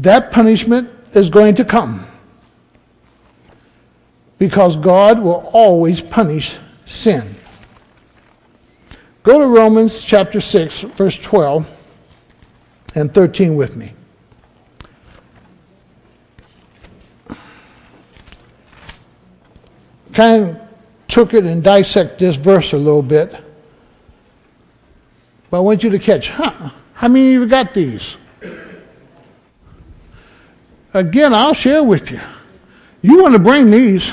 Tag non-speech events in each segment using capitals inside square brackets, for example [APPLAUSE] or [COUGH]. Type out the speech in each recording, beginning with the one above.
That punishment is going to come because God will always punish sin. Go to Romans chapter 6, verse 12 and 13 with me. Try and took it and dissect this verse a little bit. But I want you to catch, huh? How many of you got these? Again, I'll share with you. You want to bring these.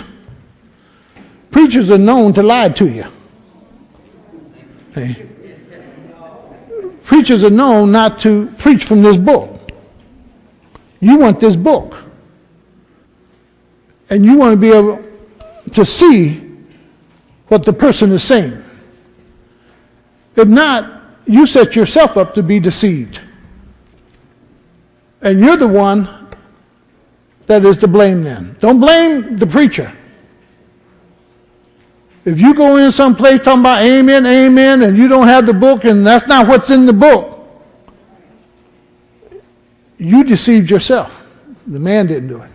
Preachers are known to lie to you. Preachers are known not to preach from this book. You want this book. And you want to be able to see what the person is saying. If not, you set yourself up to be deceived. And you're the one that is to blame then. Don't blame the preacher. If you go in someplace talking about amen, amen, and you don't have the book and that's not what's in the book, you deceived yourself. The man didn't do it.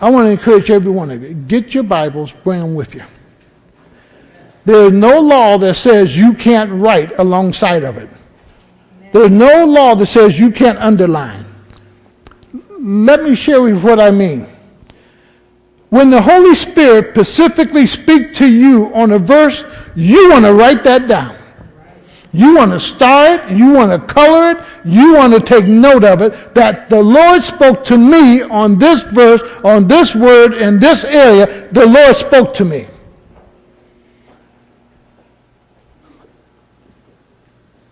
I want to encourage every one of you get your Bibles, bring them with you. There is no law that says you can't write alongside of it. There's no law that says you can't underline. Let me share with you what I mean. When the Holy Spirit specifically speaks to you on a verse, you want to write that down. You want to star it, you want to color it, you want to take note of it that the Lord spoke to me on this verse, on this word, in this area. The Lord spoke to me.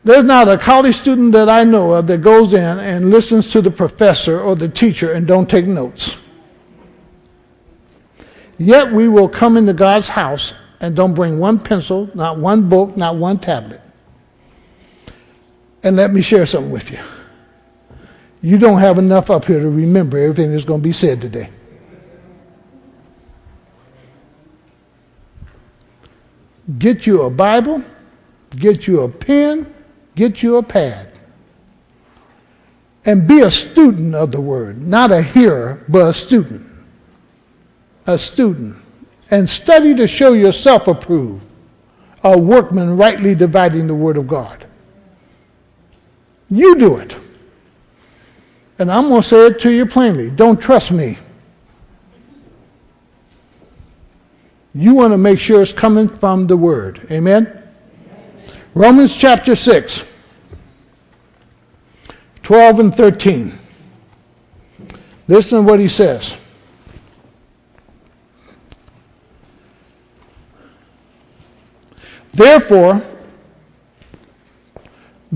There's not a college student that I know of that goes in and listens to the professor or the teacher and don't take notes. Yet we will come into God's house and don't bring one pencil, not one book, not one tablet. And let me share something with you. You don't have enough up here to remember everything that's going to be said today. Get you a Bible, get you a pen, get you a pad. And be a student of the Word, not a hearer, but a student. A student. And study to show yourself approved, a workman rightly dividing the Word of God. You do it. And I'm going to say it to you plainly. Don't trust me. You want to make sure it's coming from the Word. Amen? Romans chapter 6, 12 and 13. Listen to what he says. Therefore,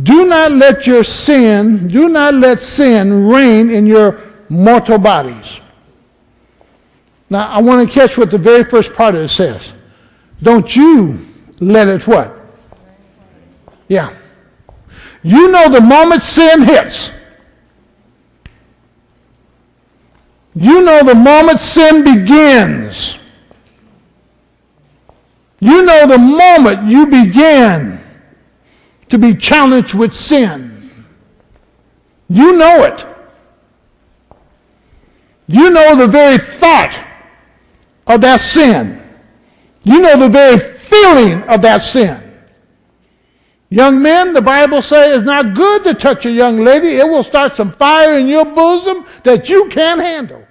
do not let your sin, do not let sin reign in your mortal bodies. Now, I want to catch what the very first part of it says. Don't you let it what? Yeah. You know the moment sin hits. You know the moment sin begins. You know the moment you begin to be challenged with sin. You know it. You know the very thought of that sin. You know the very feeling of that sin. Young men, the Bible says it's not good to touch a young lady. It will start some fire in your bosom that you can't handle.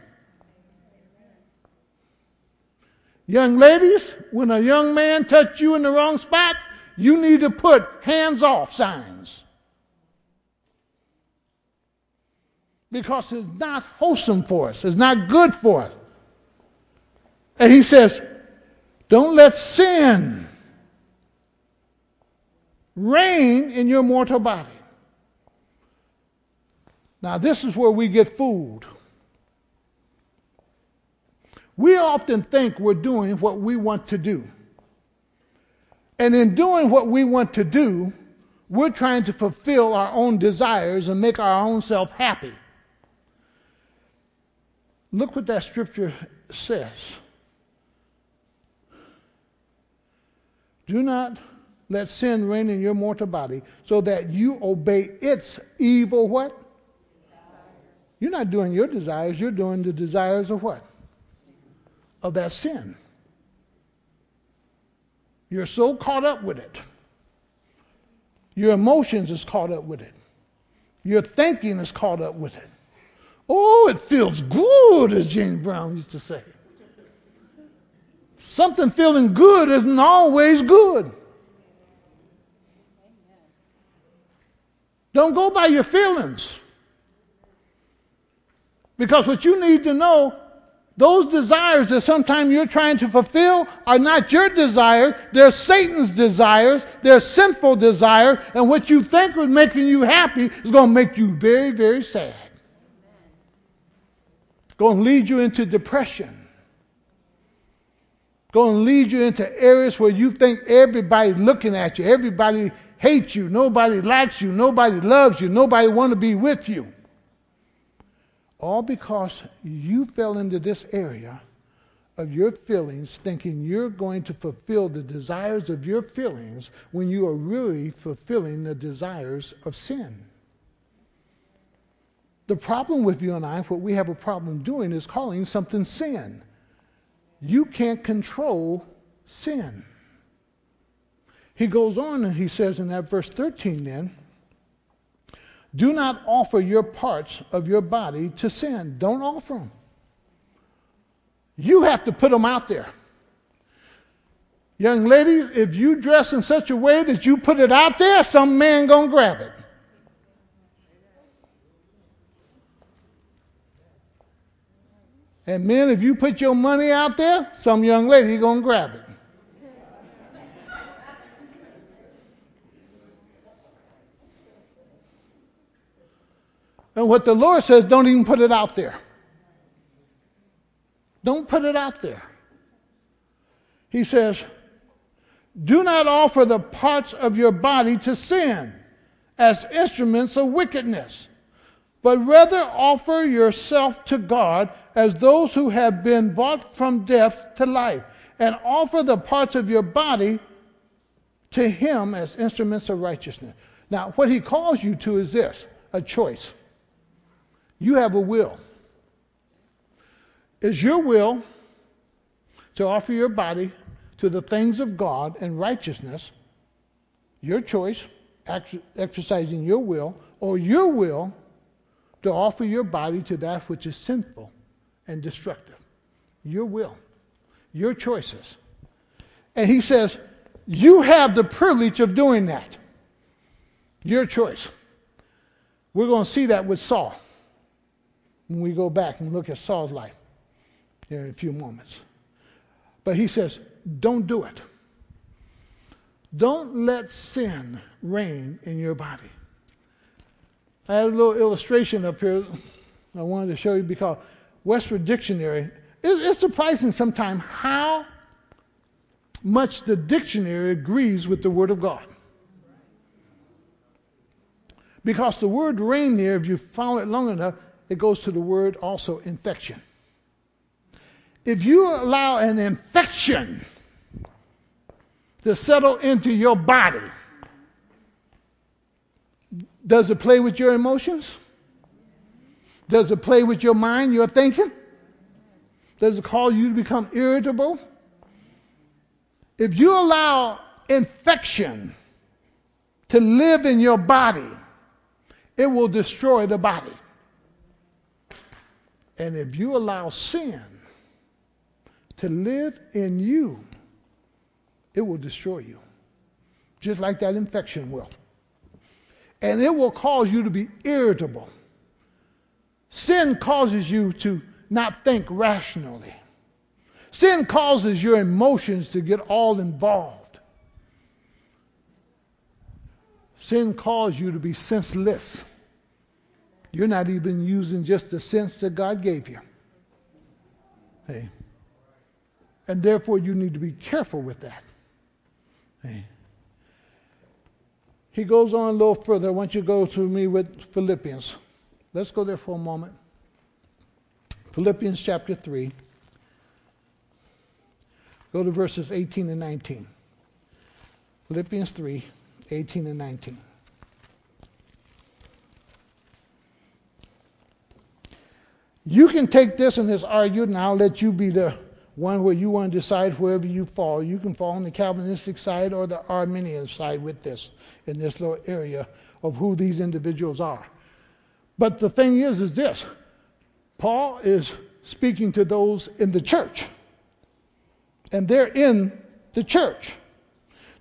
Young ladies, when a young man touches you in the wrong spot, you need to put hands off signs. Because it's not wholesome for us, it's not good for us. And he says, don't let sin reign in your mortal body. Now, this is where we get fooled. We often think we're doing what we want to do. And in doing what we want to do, we're trying to fulfill our own desires and make our own self happy. Look what that scripture says. Do not let sin reign in your mortal body, so that you obey its evil what? You're not doing your desires, you're doing the desires of what? Of that sin. You're so caught up with it. Your emotions is caught up with it. Your thinking is caught up with it. Oh, it feels good, as James Brown used to say. Something feeling good isn't always good. Don't go by your feelings. Because what you need to know, those desires that sometimes you're trying to fulfill are not your desires, they're Satan's desires, they're sinful desires, and what you think was making you happy is going to make you very, very sad. It's going to lead you into depression. Going to lead you into areas where you think everybody's looking at you, everybody hates you, nobody likes you, nobody loves you, nobody want to be with you. All because you fell into this area of your feelings thinking you're going to fulfill the desires of your feelings when you are really fulfilling the desires of sin. The problem with you and I, what we have a problem doing, is calling something sin. You can't control sin. He goes on and he says in that verse 13 then, do not offer your parts of your body to sin. Don't offer them. You have to put them out there. Young ladies, if you dress in such a way that you put it out there, some man gonna grab it. And men, if you put your money out there, some young lady gonna grab it. And what the Lord says, don't even put it out there. Don't put it out there. He says, do not offer the parts of your body to sin as instruments of wickedness but rather offer yourself to God as those who have been bought from death to life, and offer the parts of your body to Him as instruments of righteousness. Now, what He calls you to is this a choice. You have a will. Is your will to offer your body to the things of God and righteousness, your choice, exercising your will, or your will to offer your body to that which is sinful and destructive. Your will, your choices. And he says, You have the privilege of doing that. Your choice. We're going to see that with Saul when we go back and look at Saul's life in a few moments. But he says, Don't do it. Don't let sin reign in your body. I had a little illustration up here I wanted to show you because Webster's Dictionary, it's surprising sometimes how much the dictionary agrees with the Word of God. Because the word reign there, if you follow it long enough, it goes to the word also infection. If you allow an infection to settle into your body, does it play with your emotions? Does it play with your mind, your thinking? Does it cause you to become irritable? If you allow infection to live in your body, it will destroy the body. And if you allow sin to live in you, it will destroy you, just like that infection will and it will cause you to be irritable. Sin causes you to not think rationally. Sin causes your emotions to get all involved. Sin causes you to be senseless. You're not even using just the sense that God gave you. Hey. And therefore, you need to be careful with that. Hey. He goes on a little further. I want you to go to me with Philippians. Let's go there for a moment. Philippians chapter 3. Go to verses 18 and 19. Philippians 3 18 and 19. You can take this and this argument, and I'll let you be the one where you want to decide wherever you fall. You can fall on the Calvinistic side or the Arminian side with this in this little area of who these individuals are. But the thing is, is this Paul is speaking to those in the church, and they're in the church.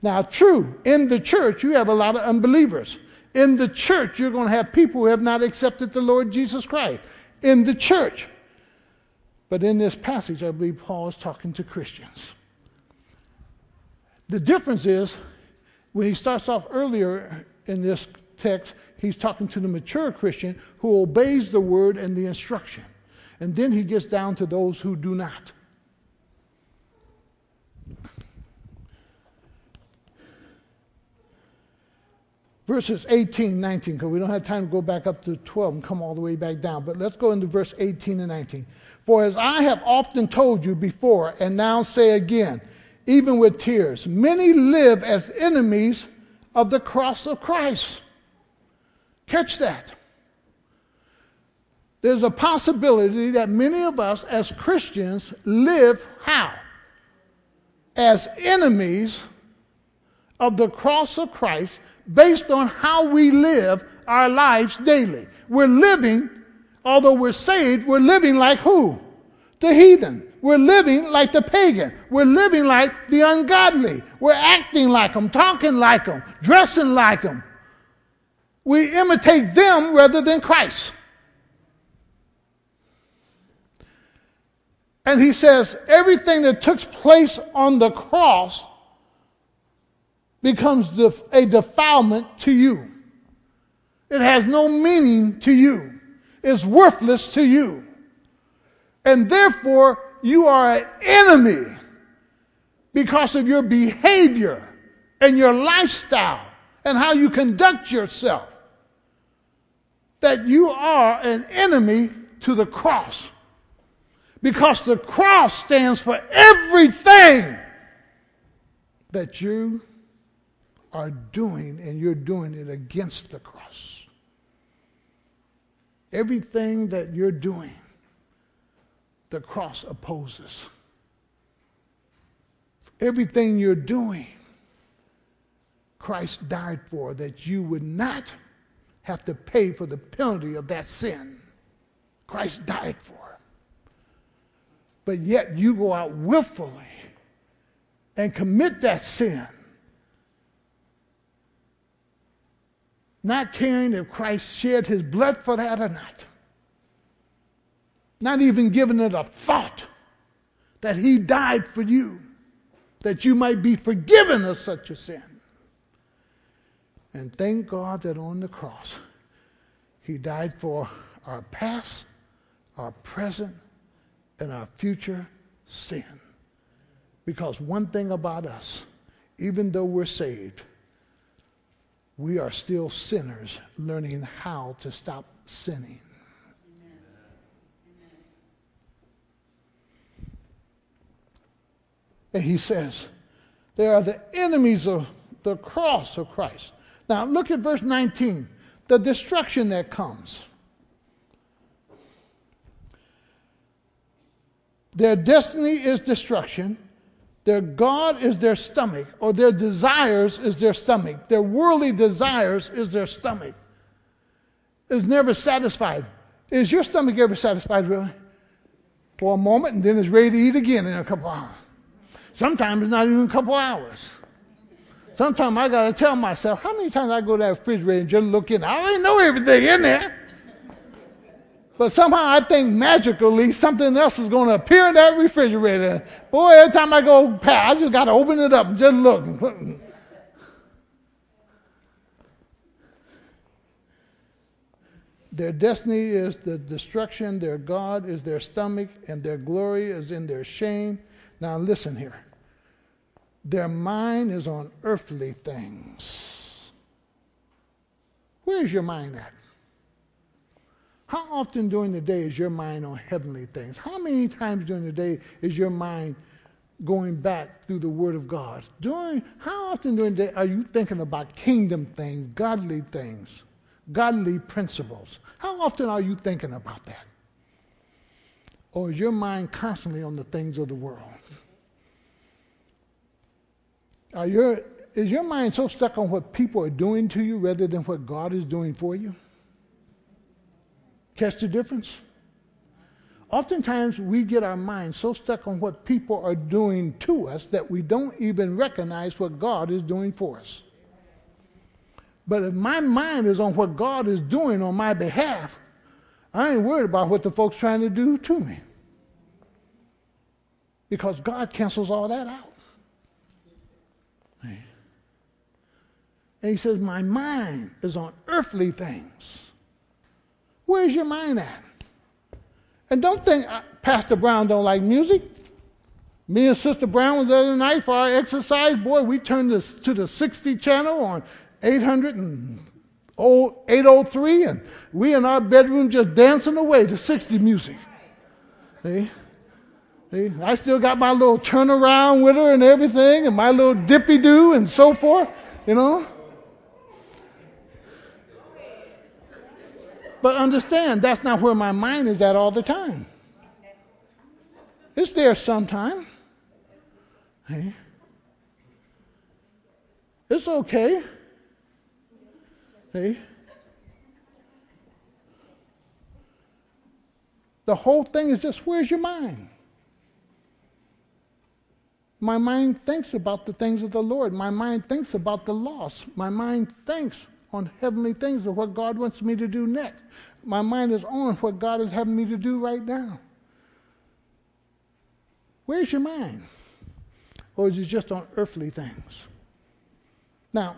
Now, true, in the church, you have a lot of unbelievers. In the church, you're going to have people who have not accepted the Lord Jesus Christ. In the church. But in this passage, I believe Paul is talking to Christians. The difference is when he starts off earlier in this text, he's talking to the mature Christian who obeys the word and the instruction. And then he gets down to those who do not. Verses 18, 19, because we don't have time to go back up to 12 and come all the way back down. But let's go into verse 18 and 19. For as I have often told you before, and now say again, even with tears, many live as enemies of the cross of Christ. Catch that. There's a possibility that many of us as Christians live how? As enemies of the cross of Christ based on how we live our lives daily. We're living, although we're saved, we're living like who? The heathen. We're living like the pagan. We're living like the ungodly. We're acting like them, talking like them, dressing like them. We imitate them rather than Christ. And he says everything that took place on the cross becomes a defilement to you. It has no meaning to you. It's worthless to you. And therefore, you are an enemy because of your behavior and your lifestyle and how you conduct yourself that you are an enemy to the cross. Because the cross stands for everything that you are doing, and you're doing it against the cross. Everything that you're doing, the cross opposes. Everything you're doing, Christ died for that you would not have to pay for the penalty of that sin. Christ died for. But yet you go out willfully and commit that sin, not caring if Christ shed his blood for that or not. Not even giving it a thought that he died for you, that you might be forgiven of such a sin. And thank God that on the cross, He died for our past, our present, and our future sin. Because one thing about us, even though we're saved, we are still sinners learning how to stop sinning. And he says, they are the enemies of the cross of Christ. Now, look at verse 19 the destruction that comes. Their destiny is destruction. Their God is their stomach, or their desires is their stomach. Their worldly desires is their stomach. Is never satisfied. Is your stomach ever satisfied, really? For a moment, and then it's ready to eat again in a couple hours. Sometimes it's not even a couple hours. Sometimes I got to tell myself, how many times I go to that refrigerator and just look in? I already know everything in there. But somehow I think magically something else is going to appear in that refrigerator. Boy, every time I go past, I just got to open it up and just look. [LAUGHS] Their destiny is the destruction, their God is their stomach, and their glory is in their shame. Now, listen here. Their mind is on earthly things. Where's your mind at? How often during the day is your mind on heavenly things? How many times during the day is your mind going back through the Word of God? During how often during the day are you thinking about kingdom things, godly things, godly principles? How often are you thinking about that? Or is your mind constantly on the things of the world? Are your, is your mind so stuck on what people are doing to you rather than what God is doing for you? Catch the difference? Oftentimes, we get our minds so stuck on what people are doing to us that we don't even recognize what God is doing for us. But if my mind is on what God is doing on my behalf, I ain't worried about what the folks trying to do to me. Because God cancels all that out. And he says, My mind is on earthly things. Where's your mind at? And don't think uh, Pastor Brown don't like music. Me and Sister Brown was the other night for our exercise. Boy, we turned this to the 60 channel on 800 and 803, and we in our bedroom just dancing away to 60 music. See? See? I still got my little turnaround with her and everything, and my little dippy do and so forth, you know. But understand, that's not where my mind is at all the time. It's there sometime. Hey. It's okay. Hey. The whole thing is just where's your mind? My mind thinks about the things of the Lord. My mind thinks about the loss. My mind thinks on heavenly things of what God wants me to do next. My mind is on what God is having me to do right now. Where's your mind? Or is it just on earthly things? Now,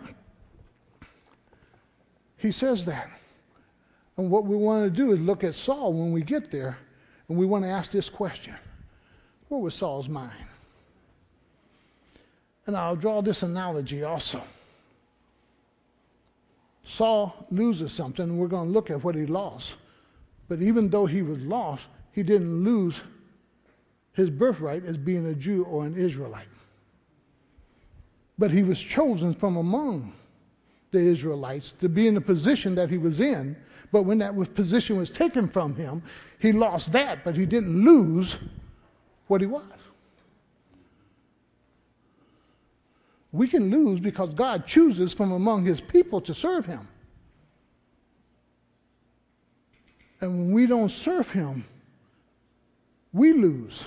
he says that. And what we want to do is look at Saul when we get there, and we want to ask this question Where was Saul's mind? And I'll draw this analogy also. Saul loses something, we're going to look at what he lost. But even though he was lost, he didn't lose his birthright as being a Jew or an Israelite. But he was chosen from among the Israelites to be in the position that he was in. But when that position was taken from him, he lost that, but he didn't lose what he was. We can lose because God chooses from among his people to serve him. And when we don't serve him, we lose.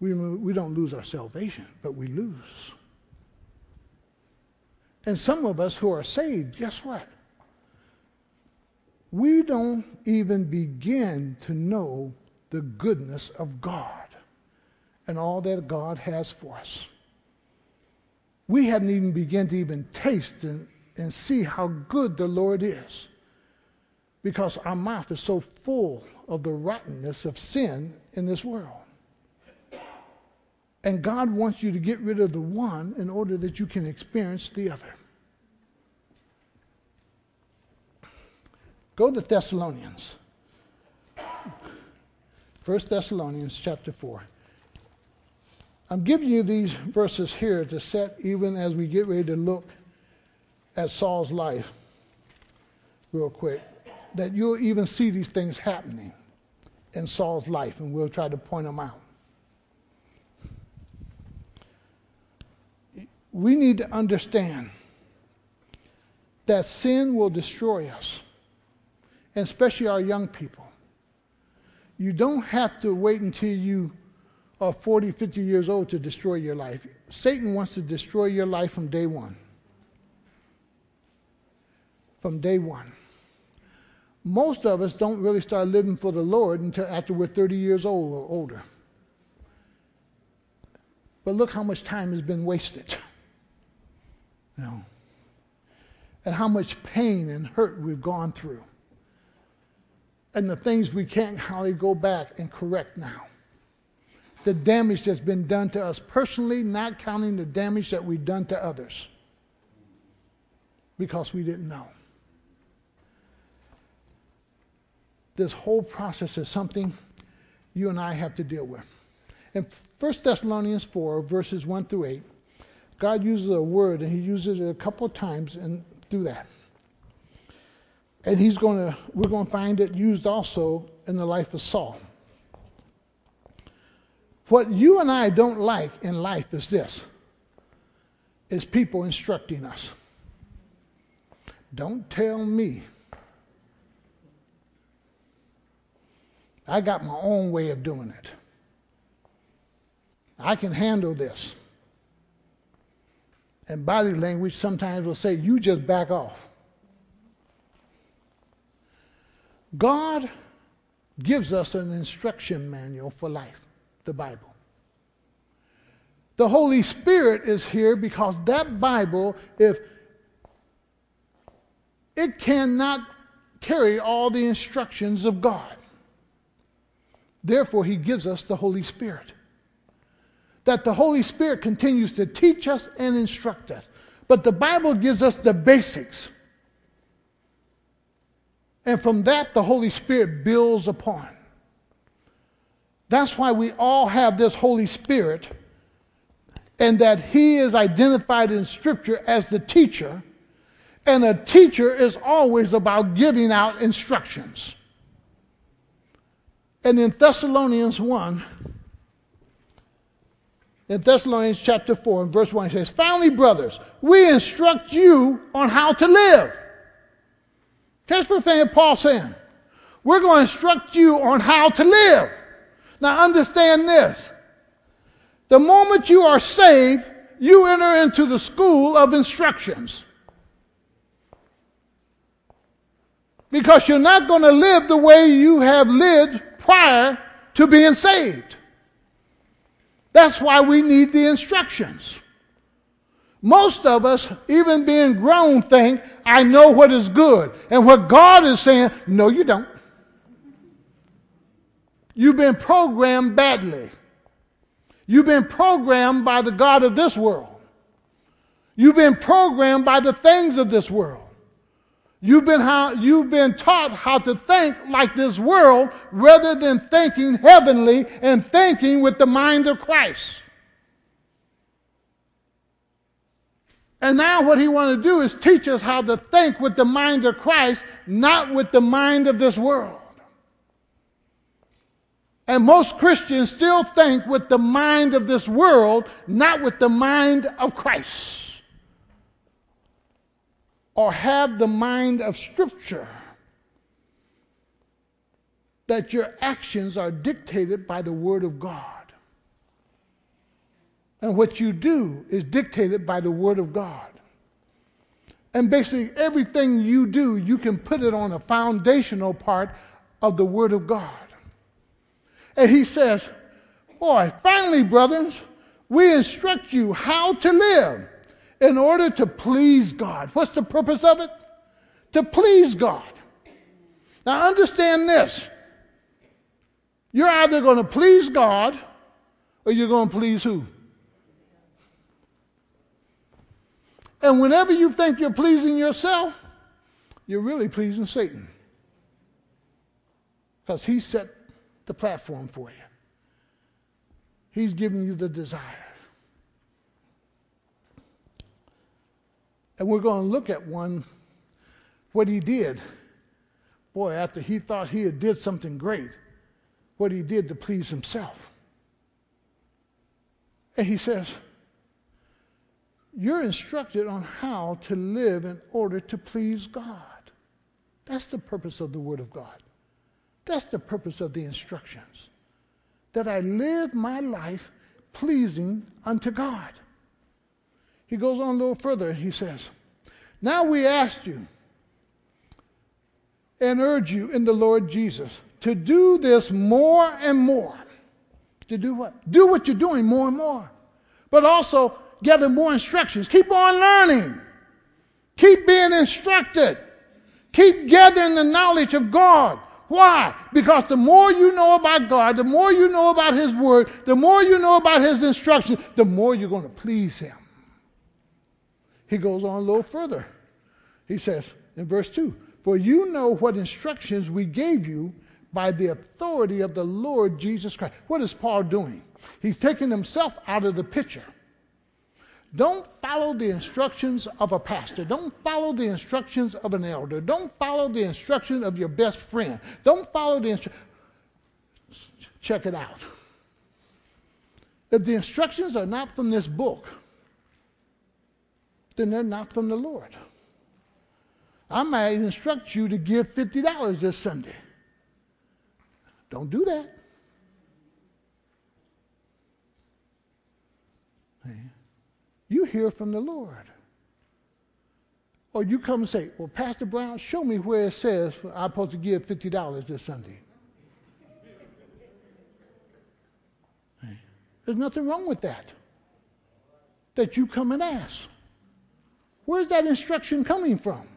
We, we don't lose our salvation, but we lose. And some of us who are saved, guess what? We don't even begin to know the goodness of God and all that God has for us we haven't even begun to even taste and, and see how good the Lord is because our mouth is so full of the rottenness of sin in this world. And God wants you to get rid of the one in order that you can experience the other. Go to Thessalonians. 1 Thessalonians chapter 4. I'm giving you these verses here to set even as we get ready to look at Saul's life real quick, that you'll even see these things happening in Saul's life, and we'll try to point them out. We need to understand that sin will destroy us, and especially our young people. You don't have to wait until you are 40, 50 years old to destroy your life. Satan wants to destroy your life from day one. From day one. Most of us don't really start living for the Lord until after we're 30 years old or older. But look how much time has been wasted. You know, and how much pain and hurt we've gone through. And the things we can't hardly go back and correct now the damage that's been done to us personally, not counting the damage that we've done to others because we didn't know. This whole process is something you and I have to deal with. In 1 Thessalonians 4, verses 1 through 8, God uses a word, and He uses it a couple of times and through that. And he's going to, we're going to find it used also in the life of Saul. What you and I don't like in life is this is people instructing us. Don't tell me. I got my own way of doing it. I can handle this. And body language sometimes will say, You just back off. God gives us an instruction manual for life, the Bible. The Holy Spirit is here because that Bible, if it cannot carry all the instructions of God. Therefore, He gives us the Holy Spirit. That the Holy Spirit continues to teach us and instruct us. But the Bible gives us the basics. And from that, the Holy Spirit builds upon. That's why we all have this Holy Spirit and that he is identified in Scripture as the teacher, and a teacher is always about giving out instructions. And in Thessalonians 1, in Thessalonians chapter 4 and verse 1, he says, Finally, brothers, we instruct you on how to live. Here's what Paul saying. We're going to instruct you on how to live. Now understand this. The moment you are saved, you enter into the school of instructions. Because you're not going to live the way you have lived prior to being saved. That's why we need the instructions. Most of us, even being grown, think, I know what is good. And what God is saying, no, you don't. You've been programmed badly. You've been programmed by the God of this world. You've been programmed by the things of this world. You've been, how, you've been taught how to think like this world rather than thinking heavenly and thinking with the mind of Christ. And now what he wants to do is teach us how to think with the mind of Christ, not with the mind of this world. And most Christians still think with the mind of this world, not with the mind of Christ. Or have the mind of Scripture. That your actions are dictated by the Word of God. And what you do is dictated by the Word of God. And basically, everything you do, you can put it on a foundational part of the Word of God. And he says, Boy, finally, brothers, we instruct you how to live in order to please God. What's the purpose of it? To please God. Now, understand this. You're either going to please God or you're going to please who? And whenever you think you're pleasing yourself, you're really pleasing Satan. Because he set the platform for you. He's giving you the desires. And we're going to look at one, what he did. Boy, after he thought he had did something great, what he did to please himself. And he says, you're instructed on how to live in order to please God. That's the purpose of the Word of God. That's the purpose of the instructions. That I live my life pleasing unto God. He goes on a little further. He says, Now we ask you and urge you in the Lord Jesus to do this more and more. To do what? Do what you're doing more and more. But also gather more instructions. Keep on learning. Keep being instructed. Keep gathering the knowledge of God. Why? Because the more you know about God, the more you know about His Word, the more you know about His instruction, the more you're going to please Him. He goes on a little further. He says in verse 2 For you know what instructions we gave you by the authority of the Lord Jesus Christ. What is Paul doing? He's taking himself out of the picture. Don't follow the instructions of a pastor. Don't follow the instructions of an elder. Don't follow the instructions of your best friend. Don't follow the instructions. Check it out. If the instructions are not from this book, then they're not from the Lord. I might instruct you to give $50 this Sunday. Don't do that. You hear from the Lord. Or you come and say, Well, Pastor Brown, show me where it says I'm supposed to give $50 this Sunday. There's nothing wrong with that. That you come and ask. Where's that instruction coming from?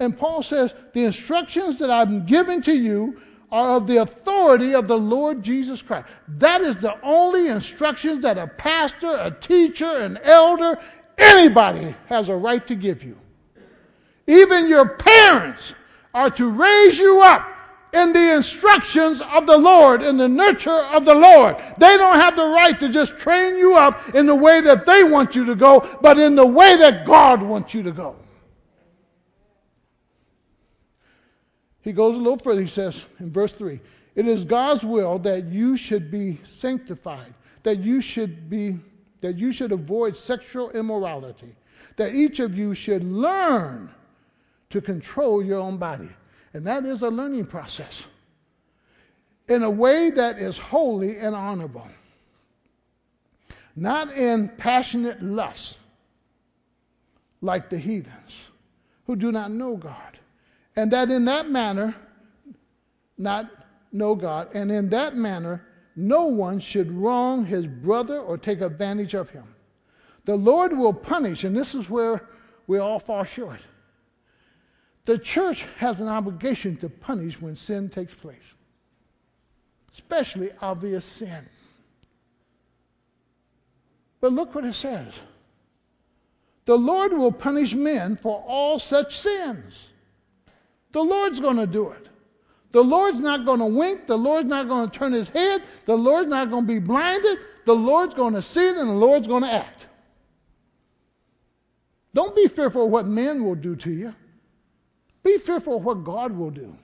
And Paul says, The instructions that I'm giving to you of the authority of the Lord Jesus Christ. That is the only instructions that a pastor, a teacher, an elder, anybody has a right to give you. Even your parents are to raise you up in the instructions of the Lord, in the nurture of the Lord. They don't have the right to just train you up in the way that they want you to go, but in the way that God wants you to go. He goes a little further. He says in verse 3 It is God's will that you should be sanctified, that you should be that you should avoid sexual immorality, that each of you should learn to control your own body. And that is a learning process in a way that is holy and honorable, not in passionate lust like the heathens who do not know God and that in that manner, not know God, and in that manner, no one should wrong his brother or take advantage of him. The Lord will punish, and this is where we all fall short. The church has an obligation to punish when sin takes place, especially obvious sin. But look what it says the Lord will punish men for all such sins. The Lord's going to do it. The Lord's not going to wink. The Lord's not going to turn his head. The Lord's not going to be blinded. The Lord's going to see it and the Lord's going to act. Don't be fearful of what men will do to you. Be fearful of what God will do.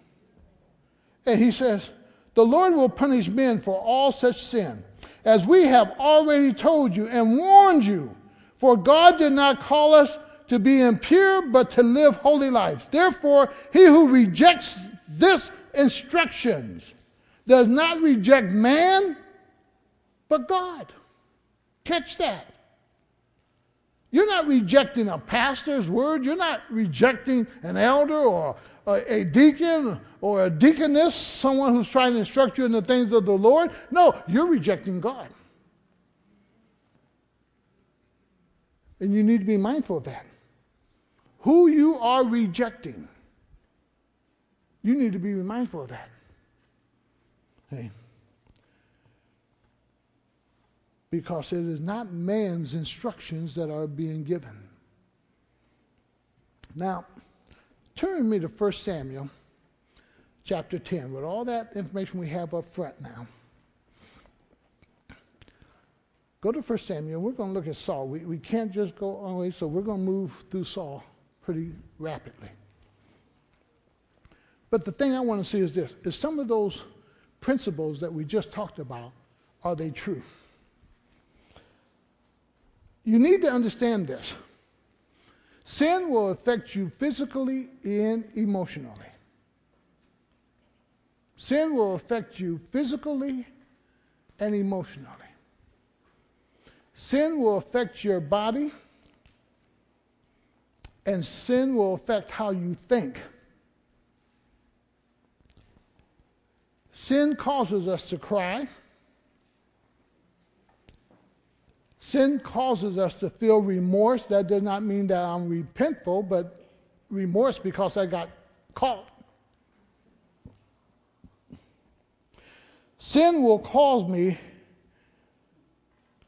And he says, The Lord will punish men for all such sin, as we have already told you and warned you. For God did not call us to be impure, but to live holy lives. Therefore, he who rejects this instructions does not reject man, but God. Catch that. You're not rejecting a pastor's word. You're not rejecting an elder or a, deacon or a deaconess, someone who's trying to instruct you in the things of the Lord. No, you're rejecting God. And you need to be mindful of that who you are rejecting. You need to be mindful of that. Hey. Because it is not man's instructions that are being given. Now, turn me to 1 Samuel chapter 10 with all that information we have up front now. Go to 1 Samuel. We're going to look at Saul. We, we can't just go way, so we're going to move through Saul pretty rapidly. But the thing I want to see is this is some of those principles that we just talked about, are they true? You need to understand this. Sin will affect you physically and emotionally. Sin will affect you physically and emotionally. Sin will affect your body and sin will affect how you think. Sin causes us to cry. Sin causes us to feel remorse. That does not mean that I'm repentful, but remorse because I got caught. Sin will cause me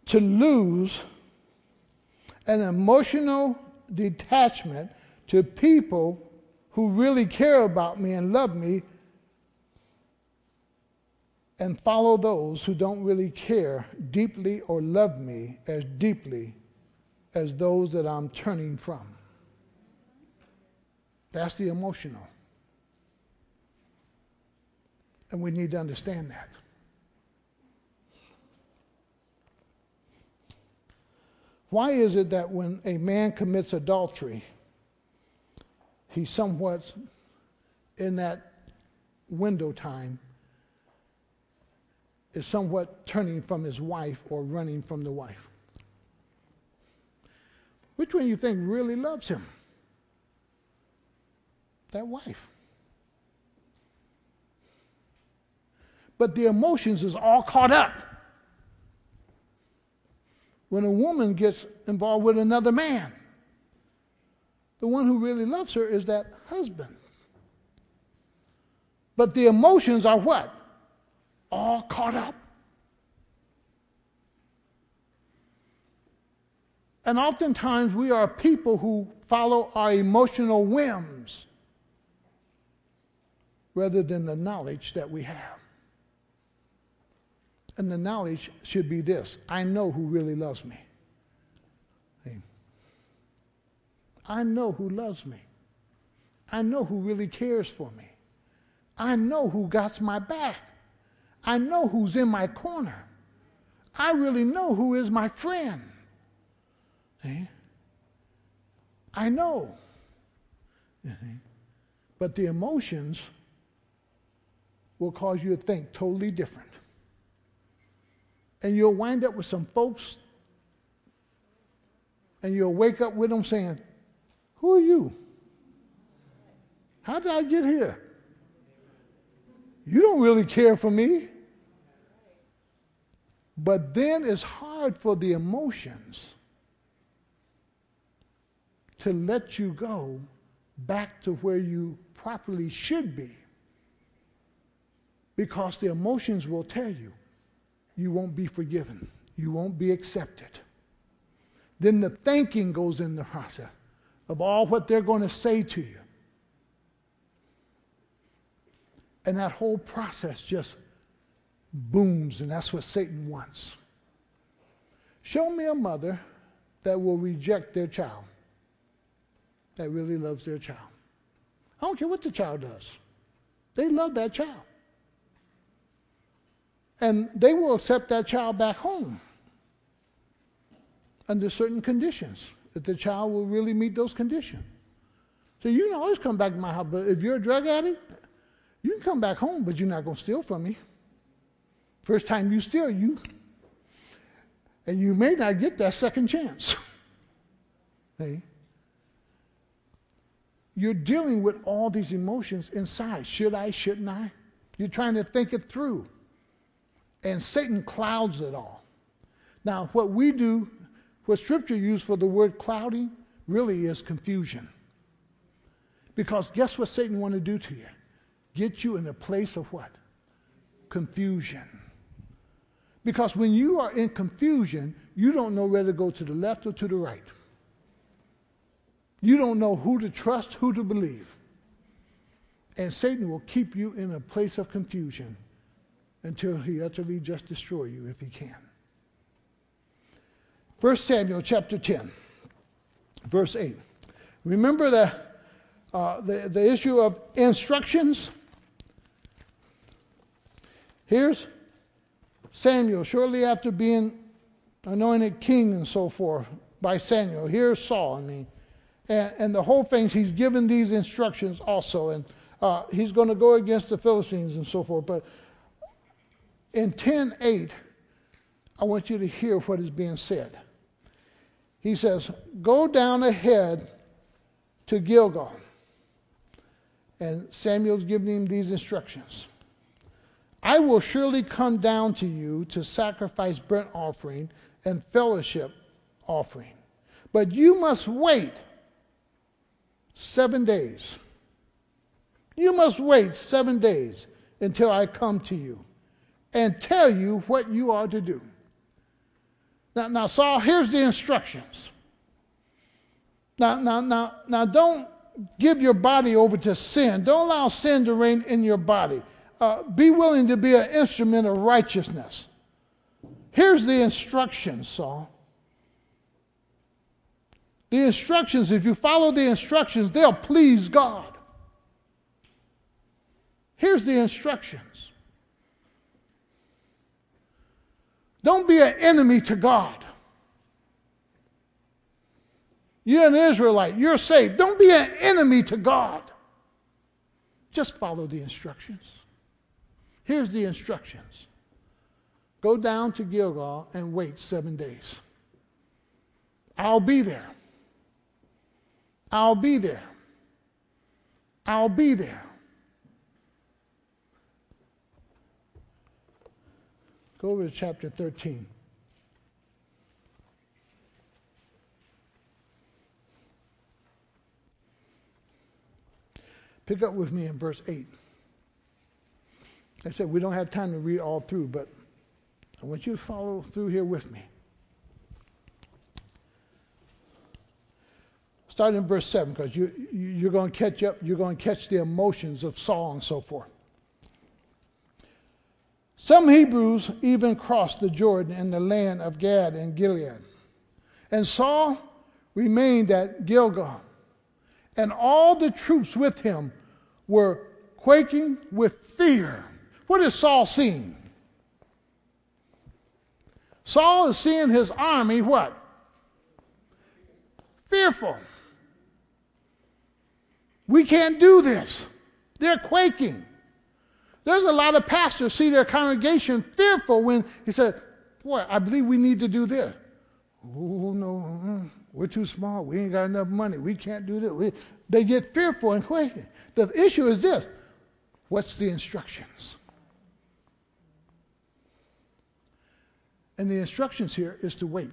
to lose an emotional detachment to people who really care about me and love me and follow those who don't really care deeply or love me as deeply as those that I'm turning from. That's the emotional. And we need to understand that. Why is it that when a man commits adultery, he's somewhat in that window time is somewhat turning from his wife or running from the wife? Which one you think really loves him? That wife. But the emotions is all caught up when a woman gets involved with another man. The one who really loves her is that husband. But the emotions are what? All caught up. And oftentimes we are people who follow our emotional whims rather than the knowledge that we have. And the knowledge should be this I know who really loves me. I know who loves me. I know who really cares for me. I know who got my back. I know who's in my corner. I really know who is my friend. I know. But the emotions will cause you to think totally different. And you'll wind up with some folks, and you'll wake up with them saying, Who are you? How did I get here? You don't really care for me. But then it's hard for the emotions to let you go back to where you properly should be. Because the emotions will tell you you won't be forgiven, you won't be accepted. Then the thinking goes in the process of all what they're going to say to you. And that whole process just booms, and that's what Satan wants. Show me a mother that will reject their child, that really loves their child. I don't care what the child does, they love that child. And they will accept that child back home under certain conditions, if the child will really meet those conditions. So you can always come back to my house, but if you're a drug addict, you can come back home, but you're not going to steal from me. First time you steal, you, and you may not get that second chance. [LAUGHS] hey? You're dealing with all these emotions inside. Should I, shouldn't I? You're trying to think it through. And Satan clouds it all. Now, what we do, what Scripture used for the word clouding, really is confusion. Because guess what Satan want to do to you? Get you in a place of what? Confusion. Because when you are in confusion, you don't know whether to go to the left or to the right. You don't know who to trust, who to believe. And Satan will keep you in a place of confusion until he utterly just destroy you if he can. 1 Samuel chapter 10, verse 8. Remember the, uh, the, the issue of instructions? Here's Samuel, shortly after being anointed king and so forth by Samuel. Here's Saul, I mean. And, and the whole thing, he's given these instructions also. And uh, he's going to go against the Philistines and so forth. But in 10:8, I want you to hear what is being said. He says, "Go down ahead to Gilgal." And Samuel's giving him these instructions. I will surely come down to you to sacrifice burnt offering and fellowship offering. But you must wait seven days. You must wait seven days until I come to you and tell you what you are to do. Now, now Saul, here's the instructions. Now, now, now, now, don't give your body over to sin. Don't allow sin to reign in your body. uh, be willing to be an instrument of righteousness. Here's the instructions, Saul. The instructions, if you follow the instructions, they'll please God. Here's the instructions don't be an enemy to God. You're an Israelite, you're saved. Don't be an enemy to God. Just follow the instructions. Here's the instructions go down to Gilgal and wait seven days. I'll be there. I'll be there. I'll be there. Go over to chapter 13. Pick up with me in verse 8. I said we don't have time to read all through, but I want you to follow through here with me. Start in verse 7 because you, you're going to catch up, you're going to catch the emotions of Saul and so forth. Some Hebrews even crossed the Jordan in the land of Gad and Gilead. And Saul remained at Gilgal, and all the troops with him were quaking with fear. What is Saul seeing? Saul is seeing his army what? Fearful. We can't do this. They're quaking. There's a lot of pastors see their congregation fearful when he said, Boy, I believe we need to do this. Oh, no, we're too small. We ain't got enough money. We can't do this. We, they get fearful and quaking. The issue is this what's the instructions? And the instructions here is to wait.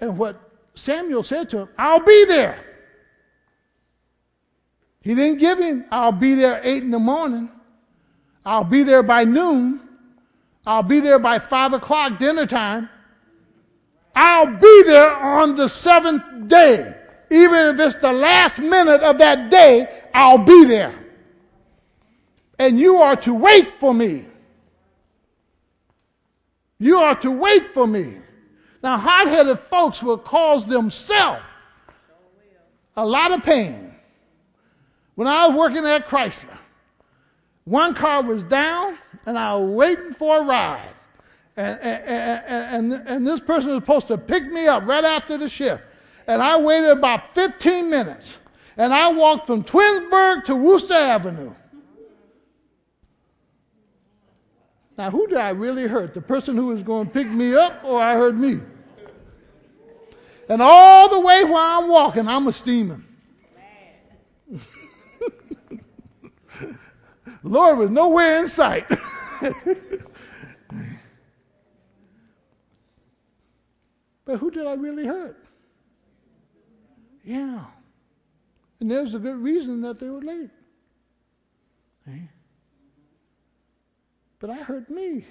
And what Samuel said to him, I'll be there. He didn't give him, I'll be there eight in the morning. I'll be there by noon. I'll be there by five o'clock dinner time. I'll be there on the seventh day. Even if it's the last minute of that day, I'll be there. And you are to wait for me. You are to wait for me. Now, hard headed folks will cause themselves a lot of pain when I was working at Chrysler, one car was down and I was waiting for a ride. And, and, and, and, this person was supposed to pick me up right after the shift. And I waited about 15 minutes. And I walked from Twinsburg to Wooster Avenue. Now, who did I really hurt? The person who was going to pick me up, or I hurt me? And all the way while I'm walking, I'm a steaming. Lord was nowhere in sight. [LAUGHS] but who did I really hurt? Yeah. And there's a good reason that they were late. But I hurt me.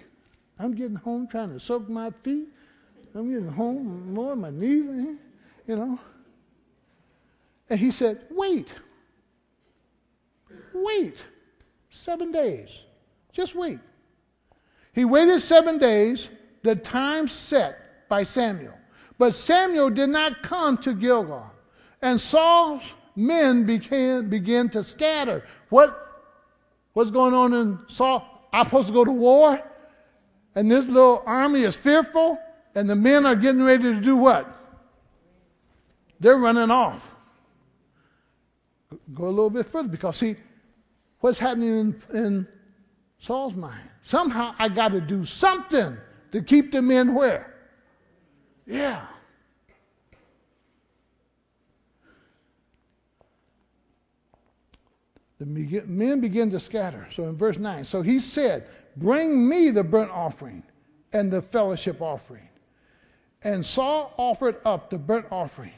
I'm getting home trying to soak my feet. I'm getting home more my knees, eh? you know. And he said, Wait. Wait. Seven days. Just wait. He waited seven days, the time set by Samuel. But Samuel did not come to Gilgal. And Saul's men began, began to scatter. What, what's going on in Saul? I'm supposed to go to war? And this little army is fearful, and the men are getting ready to do what? They're running off. Go a little bit further because, see, what's happening in, in Saul's mind. Somehow I got to do something to keep the men where? Yeah. The men begin to scatter. So in verse 9, so he said, Bring me the burnt offering and the fellowship offering. And Saul offered up the burnt offering.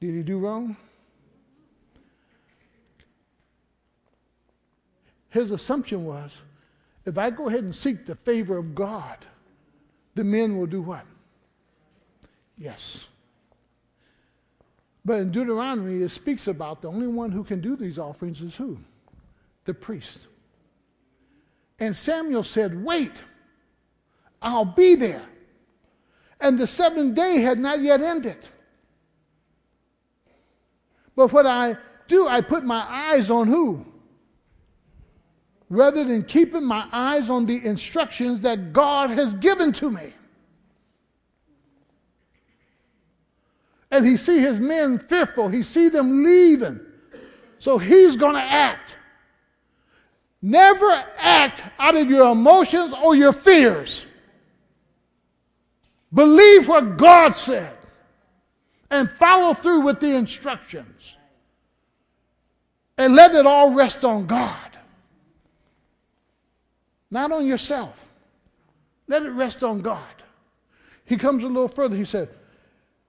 Did he do wrong? His assumption was if I go ahead and seek the favor of God, the men will do what? Yes. But in Deuteronomy, it speaks about the only one who can do these offerings is who? the priest. And Samuel said, Wait, I'll be there. And the seventh day had not yet ended. But what I do, I put my eyes on who? Rather than keeping my eyes on the instructions that God has given to me. And he see his men fearful. He see them leaving. So he's going to act. Never act out of your emotions or your fears. Believe what God said and follow through with the instructions. And let it all rest on God, not on yourself. Let it rest on God. He comes a little further. He said,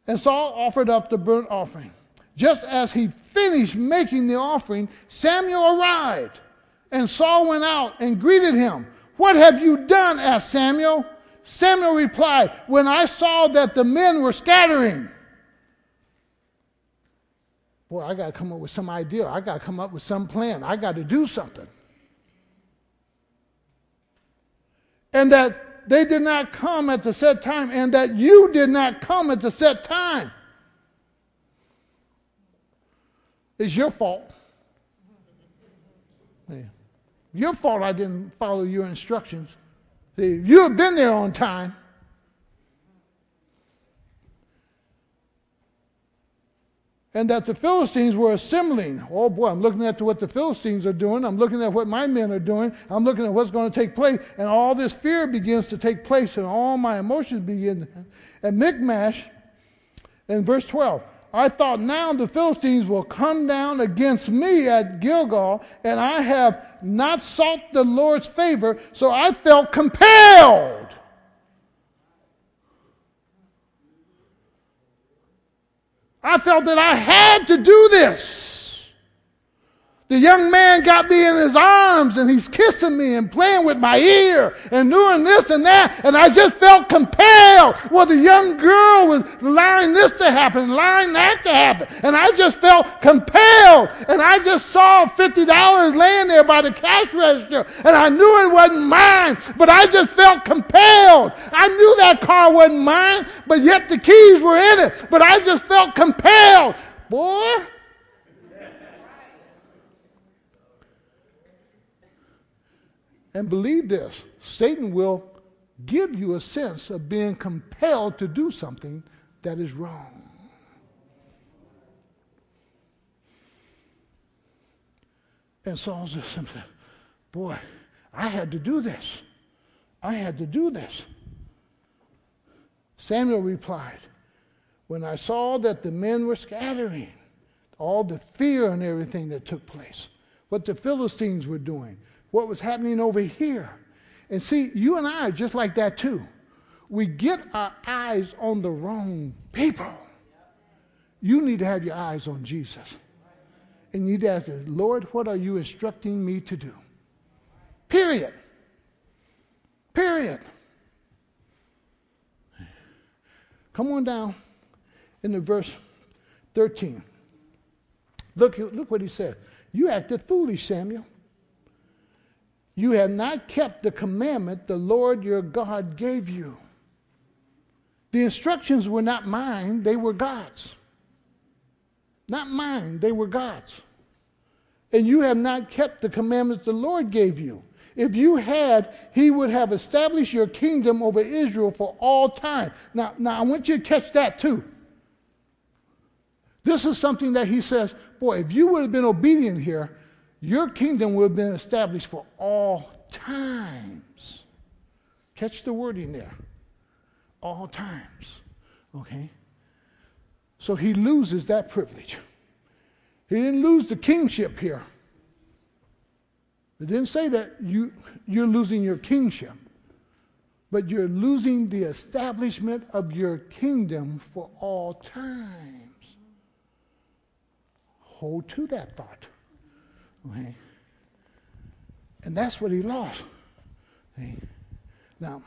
And Saul offered up the burnt offering. Just as he finished making the offering, Samuel arrived. And Saul went out and greeted him. What have you done? asked Samuel. Samuel replied, When I saw that the men were scattering, boy, I got to come up with some idea. I got to come up with some plan. I got to do something. And that they did not come at the set time, and that you did not come at the set time. It's your fault. Yeah. Your fault I didn't follow your instructions. See, you have been there on time. And that the Philistines were assembling. Oh boy, I'm looking at what the Philistines are doing. I'm looking at what my men are doing. I'm looking at what's going to take place. And all this fear begins to take place, and all my emotions begin. And Michmash, in verse 12, I thought now the Philistines will come down against me at Gilgal, and I have not sought the Lord's favor, so I felt compelled. I felt that I had to do this. The young man got me in his arms and he's kissing me and playing with my ear and doing this and that. And I just felt compelled. Well, the young girl was allowing this to happen, allowing that to happen. And I just felt compelled. And I just saw $50 laying there by the cash register. And I knew it wasn't mine, but I just felt compelled. I knew that car wasn't mine, but yet the keys were in it. But I just felt compelled. Boy. And believe this Satan will give you a sense of being compelled to do something that is wrong. And Saul just said, Boy, I had to do this. I had to do this. Samuel replied, When I saw that the men were scattering, all the fear and everything that took place, what the Philistines were doing, what was happening over here. And see, you and I are just like that too. We get our eyes on the wrong people. You need to have your eyes on Jesus. And you need to ask, Lord, what are you instructing me to do? Period. Period. Come on down in the verse 13. Look, look what he said. You acted foolish, Samuel. You have not kept the commandment the Lord your God gave you. The instructions were not mine, they were God's. Not mine, they were God's. And you have not kept the commandments the Lord gave you. If you had, he would have established your kingdom over Israel for all time. Now, now I want you to catch that too. This is something that he says, boy, if you would have been obedient here, your kingdom will have been established for all times. Catch the wording there. All times. Okay? So he loses that privilege. He didn't lose the kingship here. It didn't say that you, you're losing your kingship, but you're losing the establishment of your kingdom for all times. Hold to that thought. Okay? And that's what he lost. Now,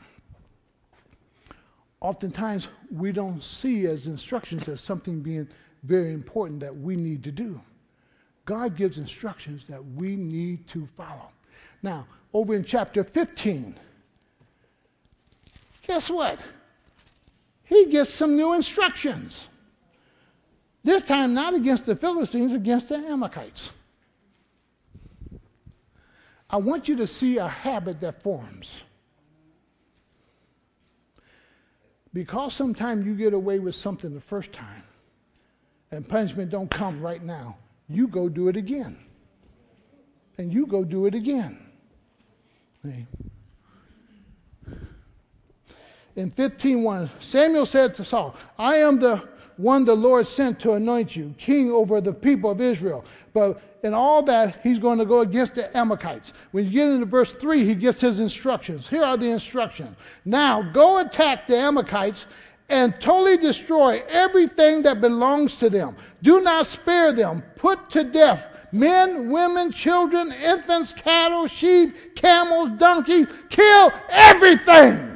oftentimes we don't see as instructions as something being very important that we need to do. God gives instructions that we need to follow. Now, over in chapter 15, guess what? He gets some new instructions. This time, not against the Philistines, against the Amalekites. I want you to see a habit that forms. Because sometimes you get away with something the first time and punishment don't come right now, you go do it again. And you go do it again. See? In 15:1, Samuel said to Saul, I am the one the Lord sent to anoint you, king over the people of Israel. But in all that, he's going to go against the Amalekites. When you get into verse 3, he gets his instructions. Here are the instructions. Now, go attack the Amalekites and totally destroy everything that belongs to them. Do not spare them. Put to death men, women, children, infants, cattle, sheep, camels, donkeys. Kill everything.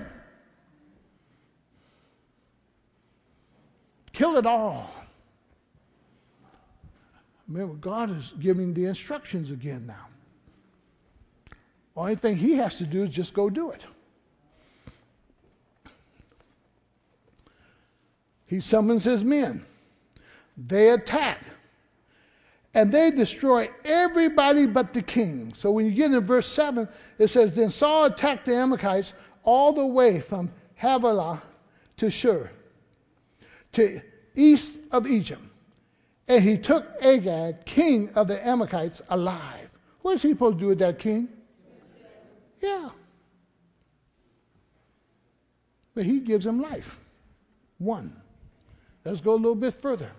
Kill it all. Remember, God is giving the instructions again now. Only thing he has to do is just go do it. He summons his men. They attack. And they destroy everybody but the king. So when you get in verse 7, it says, Then Saul attacked the Amalekites all the way from Havilah to Shur, to east of Egypt. And he took Agag, king of the Amalekites, alive. What is he supposed to do with that king? Yeah. But he gives him life. One. Let's go a little bit further.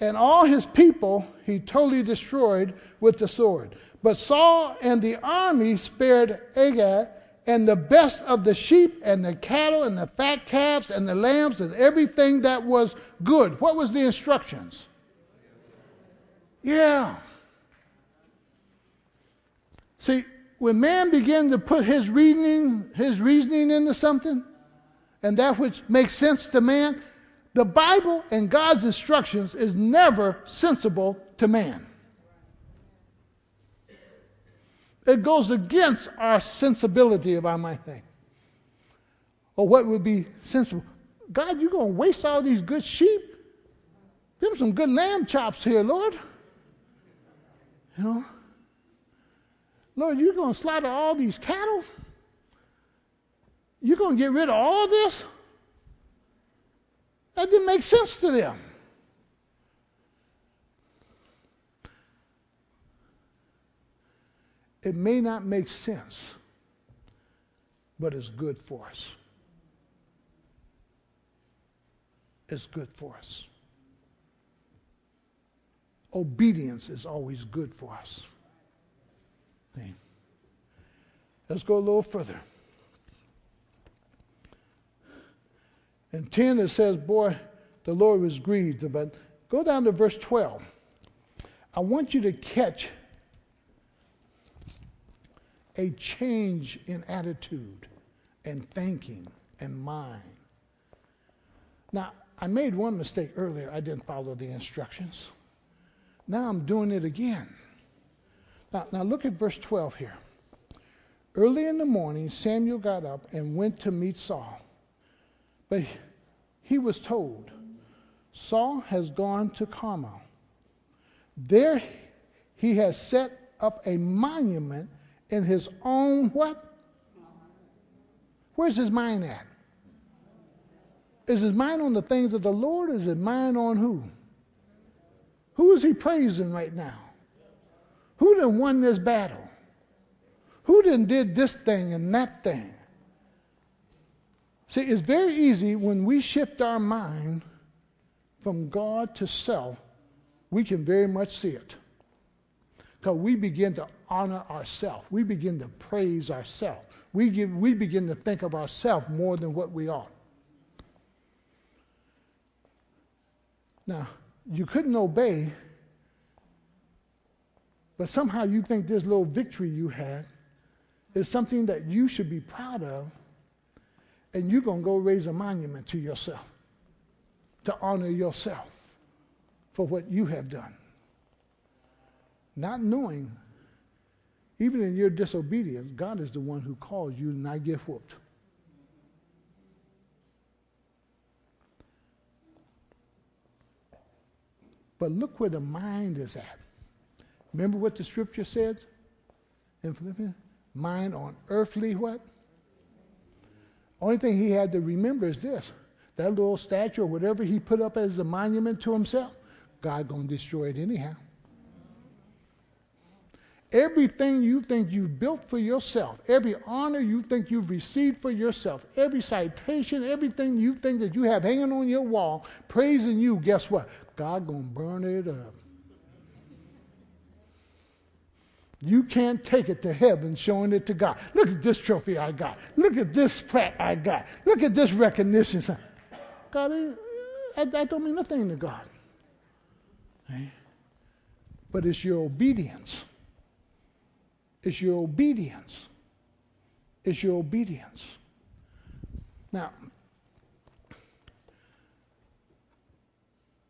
And all his people he totally destroyed with the sword. But Saul and the army spared Agag and the best of the sheep and the cattle and the fat calves and the lambs and everything that was good. What was the instructions? Yeah. See, when man began to put his reasoning, his reasoning into something, and that which makes sense to man, the Bible and God's instructions is never sensible to man. It goes against our sensibility of our mind thing. Or what would be sensible. God, you're going to waste all these good sheep? Them some good lamb chops here, Lord. You know? Lord, you're going to slaughter all these cattle? You're going to get rid of all this? That didn't make sense to them. It may not make sense, but it's good for us. It's good for us. Obedience is always good for us. Okay. Let's go a little further. In 10, it says, Boy, the Lord was grieved. But go down to verse 12. I want you to catch a change in attitude and thinking and mind. Now, I made one mistake earlier. I didn't follow the instructions. Now I'm doing it again. Now, now look at verse 12 here. Early in the morning, Samuel got up and went to meet Saul. But he was told, Saul has gone to Carmel. There he has set up a monument in his own what? Where's his mind at? Is his mind on the things of the Lord? Is his mind on who? Who is he praising right now? Who done won this battle? Who done did this thing and that thing? See, it's very easy when we shift our mind from God to self, we can very much see it. Because we begin to honor ourselves. We begin to praise ourselves. We, give, we begin to think of ourselves more than what we are. Now, you couldn't obey, but somehow you think this little victory you had is something that you should be proud of, and you're going to go raise a monument to yourself to honor yourself. for what you have done. Not knowing, even in your disobedience, God is the one who calls you to not get whooped. But look where the mind is at. Remember what the scripture said in Philippians? Mind on earthly what? Only thing he had to remember is this that little statue or whatever he put up as a monument to himself, God gonna destroy it anyhow. Everything you think you've built for yourself, every honor you think you've received for yourself, every citation, everything you think that you have hanging on your wall, praising you, guess what? God gonna burn it up. You can't take it to heaven showing it to God. Look at this trophy I got. Look at this plat I got. Look at this recognition. God, that, that don't mean nothing to God. But it's your obedience. It's your obedience. Is your obedience. Now,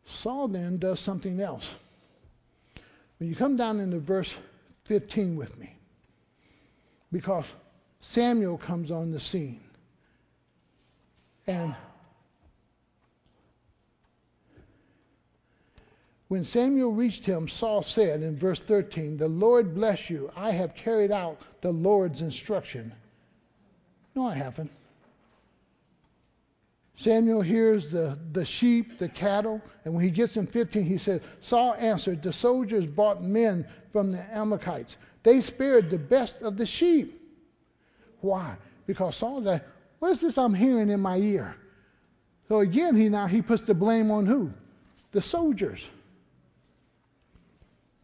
Saul then does something else. When you come down into verse 15 with me, because Samuel comes on the scene. And When Samuel reached him, Saul said in verse 13, The Lord bless you. I have carried out the Lord's instruction. No, I haven't. Samuel hears the, the sheep, the cattle, and when he gets in 15, he said, Saul answered, The soldiers brought men from the Amalekites. They spared the best of the sheep. Why? Because Saul said, What is this I'm hearing in my ear? So again, he now he puts the blame on who? The soldiers.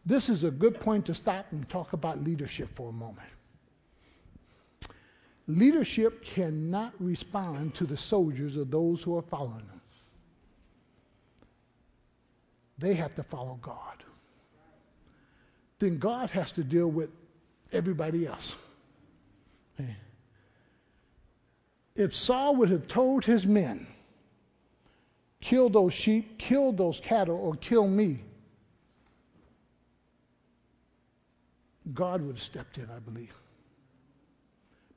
This is a good point to stop and talk about leadership for a moment. Leadership cannot respond to the soldiers or those who are following them. They have to follow God. Then God has to deal with everybody else. If Saul would have told his men, kill those sheep, kill those cattle, or kill me, God would have stepped in, I believe.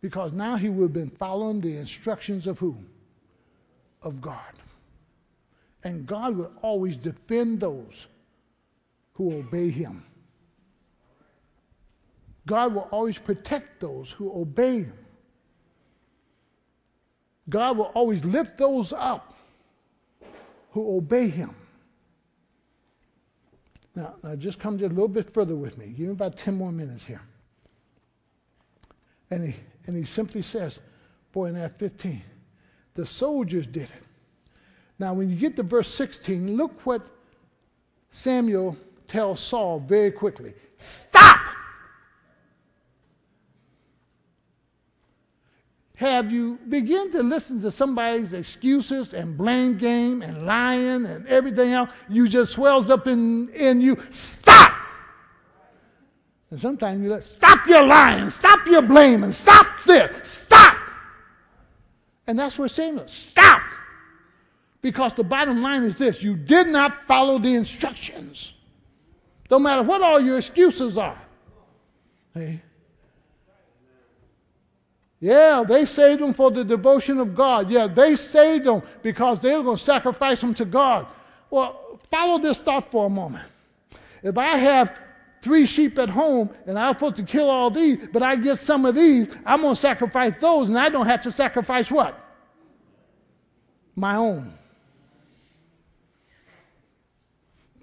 Because now he would have been following the instructions of whom? Of God. And God will always defend those who obey him. God will always protect those who obey him. God will always lift those up who obey him. Now, now just come just a little bit further with me. Give me about 10 more minutes here. And he, and he simply says, boy, in that 15, the soldiers did it. Now, when you get to verse 16, look what Samuel tells Saul very quickly Stop! Have you begin to listen to somebody's excuses and blame game and lying and everything else, you just swells up in, in you. Stop! And sometimes you let, stop your lying, stop your blaming, stop this, stop! And that's what Samuel, stop! Because the bottom line is this you did not follow the instructions. No matter what all your excuses are. Hey, yeah, they saved them for the devotion of God. Yeah, they saved them because they were going to sacrifice them to God. Well, follow this thought for a moment. If I have three sheep at home and I'm supposed to kill all these, but I get some of these, I'm going to sacrifice those and I don't have to sacrifice what? My own.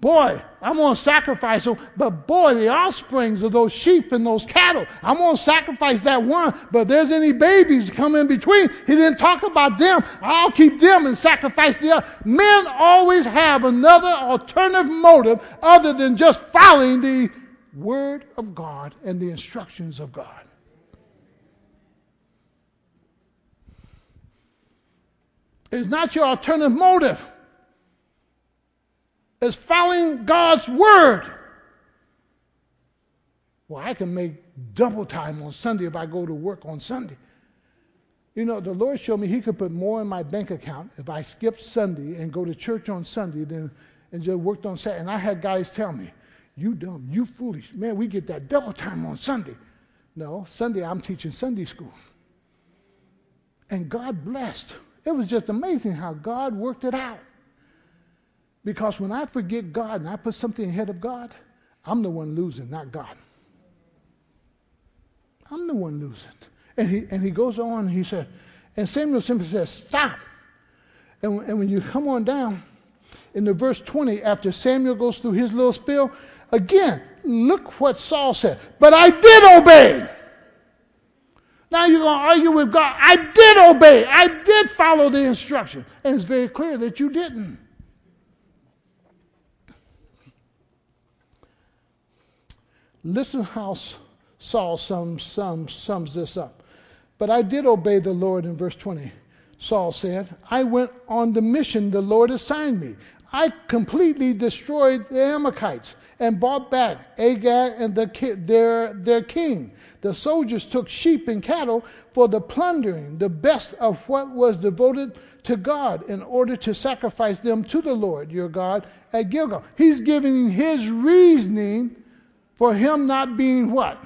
Boy, I'm going to sacrifice them, but boy, the offsprings of those sheep and those cattle, I'm going to sacrifice that one, but there's any babies come in between. He didn't talk about them. I'll keep them and sacrifice the other. Men always have another alternative motive other than just following the word of God and the instructions of God. It's not your alternative motive is following God's word. Well, I can make double time on Sunday if I go to work on Sunday. You know, the Lord showed me He could put more in my bank account if I skipped Sunday and go to church on Sunday than and just worked on Saturday. And I had guys tell me, You dumb, you foolish. Man, we get that double time on Sunday. No, Sunday I'm teaching Sunday school. And God blessed. It was just amazing how God worked it out. Because when I forget God and I put something ahead of God, I'm the one losing, not God. I'm the one losing. And he, and he goes on he said, and Samuel simply says, Stop. And, and when you come on down in the verse 20, after Samuel goes through his little spiel, again, look what Saul said. But I did obey. Now you're going to argue with God. I did obey. I did follow the instruction. And it's very clear that you didn't. Listen how Saul sums, sums, sums this up. But I did obey the Lord in verse 20. Saul said, I went on the mission the Lord assigned me. I completely destroyed the Amalekites and brought back Agag and the, their, their king. The soldiers took sheep and cattle for the plundering, the best of what was devoted to God, in order to sacrifice them to the Lord your God at Gilgal. He's giving his reasoning for him not being what?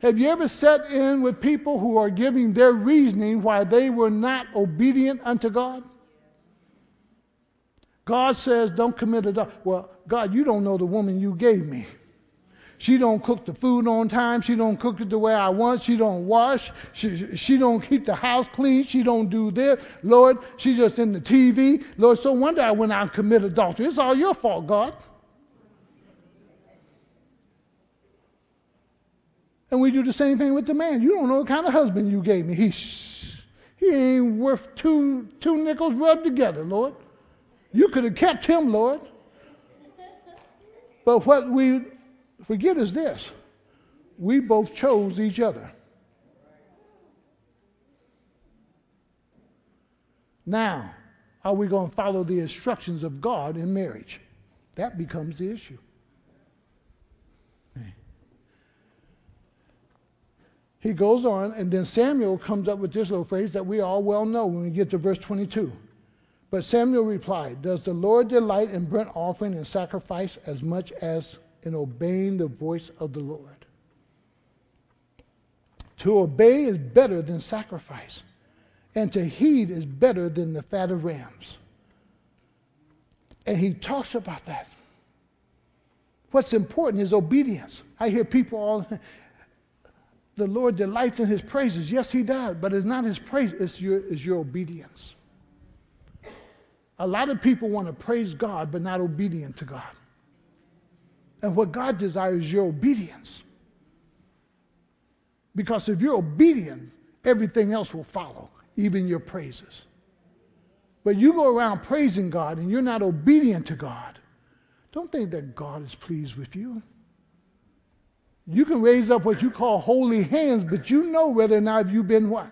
Have you ever sat in with people who are giving their reasoning why they were not obedient unto God? God says, don't commit adultery. Well, God, you don't know the woman you gave me. She don't cook the food on time. She don't cook it the way I want. She don't wash. She, she don't keep the house clean. She don't do this. Lord, she's just in the TV. Lord, so one day I went out and committed adultery. It's all your fault, God. And we do the same thing with the man. You don't know what kind of husband you gave me. He, he ain't worth two, two nickels rubbed together, Lord. You could have kept him, Lord. But what we forget is this we both chose each other. Now, are we going to follow the instructions of God in marriage? That becomes the issue. He goes on, and then Samuel comes up with this little phrase that we all well know when we get to verse 22. But Samuel replied, Does the Lord delight in burnt offering and sacrifice as much as in obeying the voice of the Lord? To obey is better than sacrifice, and to heed is better than the fat of rams. And he talks about that. What's important is obedience. I hear people all [LAUGHS] the Lord delights in his praises. Yes, he does, but it's not his praise, it's your, it's your obedience. A lot of people want to praise God, but not obedient to God. And what God desires is your obedience. Because if you're obedient, everything else will follow, even your praises. But you go around praising God and you're not obedient to God, don't think that God is pleased with you. You can raise up what you call holy hands, but you know whether or not you've been what?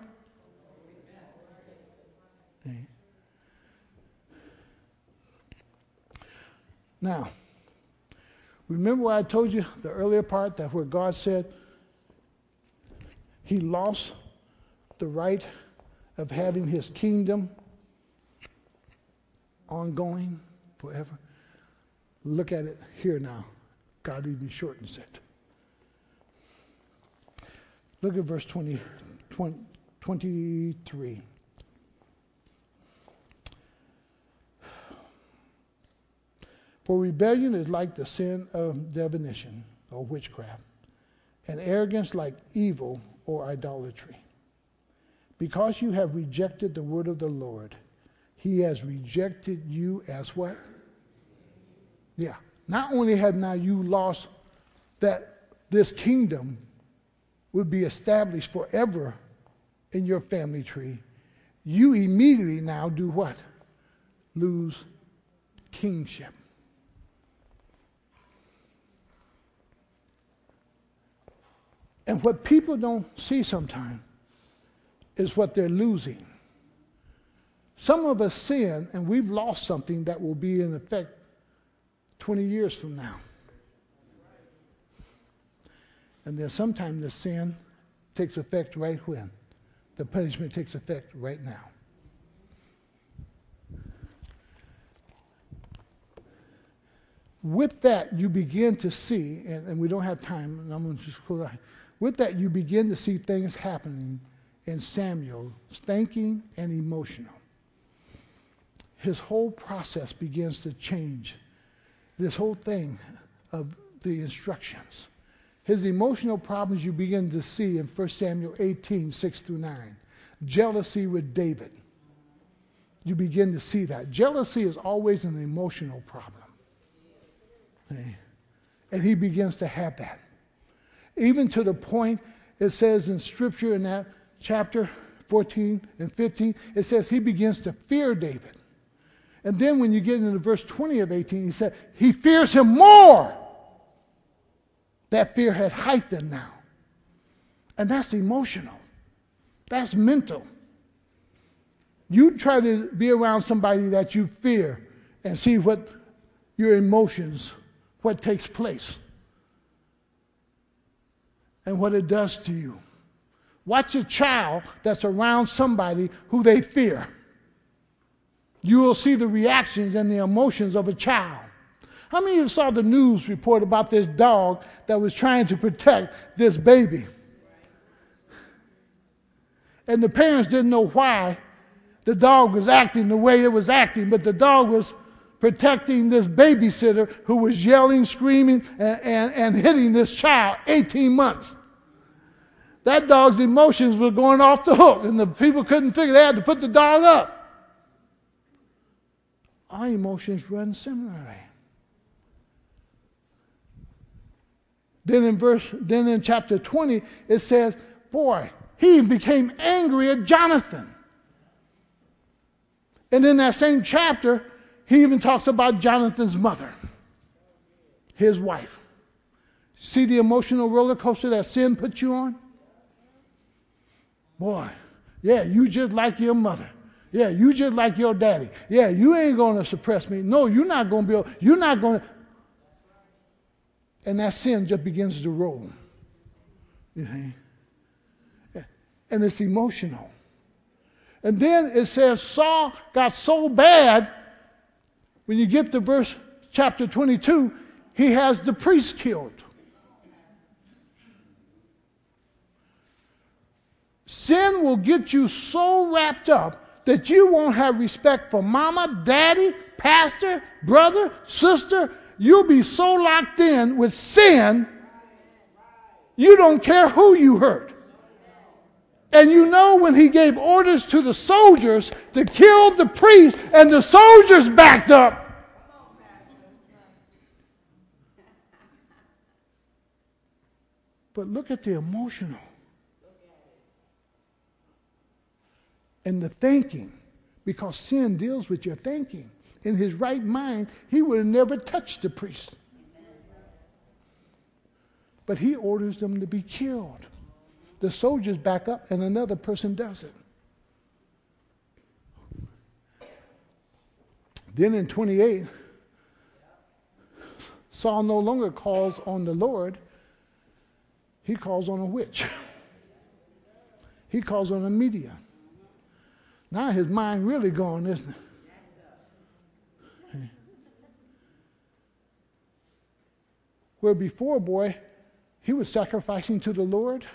Now, remember what I told you the earlier part that where God said he lost the right of having his kingdom ongoing forever? Look at it here now. God even shortens it. Look at verse 20, 20, 23. For rebellion is like the sin of divination or witchcraft, and arrogance like evil or idolatry. Because you have rejected the word of the Lord, he has rejected you as what? Yeah. Not only have now you lost that this kingdom would be established forever in your family tree, you immediately now do what? Lose kingship. And what people don't see sometimes is what they're losing. Some of us sin and we've lost something that will be in effect 20 years from now. And then sometimes the sin takes effect right when? The punishment takes effect right now. with that, you begin to see, and, and we don't have time, and I'm going to just close out. With that, you begin to see things happening in Samuel, thinking and emotional. His whole process begins to change. This whole thing of the instructions. His emotional problems you begin to see in 1 Samuel 18, 6 through 9. Jealousy with David. You begin to see that. Jealousy is always an emotional problem. And he begins to have that. Even to the point, it says in Scripture in that chapter 14 and 15, it says he begins to fear David. And then when you get into verse 20 of 18, he said, he fears him more. That fear had heightened now. And that's emotional, that's mental. You try to be around somebody that you fear and see what your emotions, what takes place, and what it does to you. Watch a child that's around somebody who they fear. You will see the reactions and the emotions of a child. How many of you saw the news report about this dog that was trying to protect this baby? And the parents didn't know why the dog was acting the way it was acting, but the dog was protecting this babysitter who was yelling, screaming, and, and, and hitting this child, 18 months. That dog's emotions were going off the hook, and the people couldn't figure they had to put the dog up. Our emotions run similarly. Then in verse, then in chapter 20, it says, Boy, he became angry at Jonathan. And in that same chapter, he even talks about Jonathan's mother, his wife. See the emotional roller coaster that sin put you on? Boy, yeah, you just like your mother. Yeah, you just like your daddy. Yeah, you ain't to suppress me. No, you're not to be, you're not to. And that sin just begins to roll. And it's emotional. And then it says Saul got so bad, when you get to verse chapter 22, he has the priest killed. Sin will get you so wrapped up that you won't have respect for mama, daddy, pastor, brother, sister. You'll be so locked in with sin, you don't care who you hurt. And you know when he gave orders to the soldiers to kill the priest, and the soldiers backed up. But look at the emotional and the thinking, because sin deals with your thinking. In his right mind, he would have never touched the priest. But he orders them to be killed the soldiers back up and another person does it. Then in 28, Saul no longer calls on the Lord, he calls on a witch. he calls on a medium. Now his mind really gone, isn't it? Where before, boy, he was sacrificing to the Lord.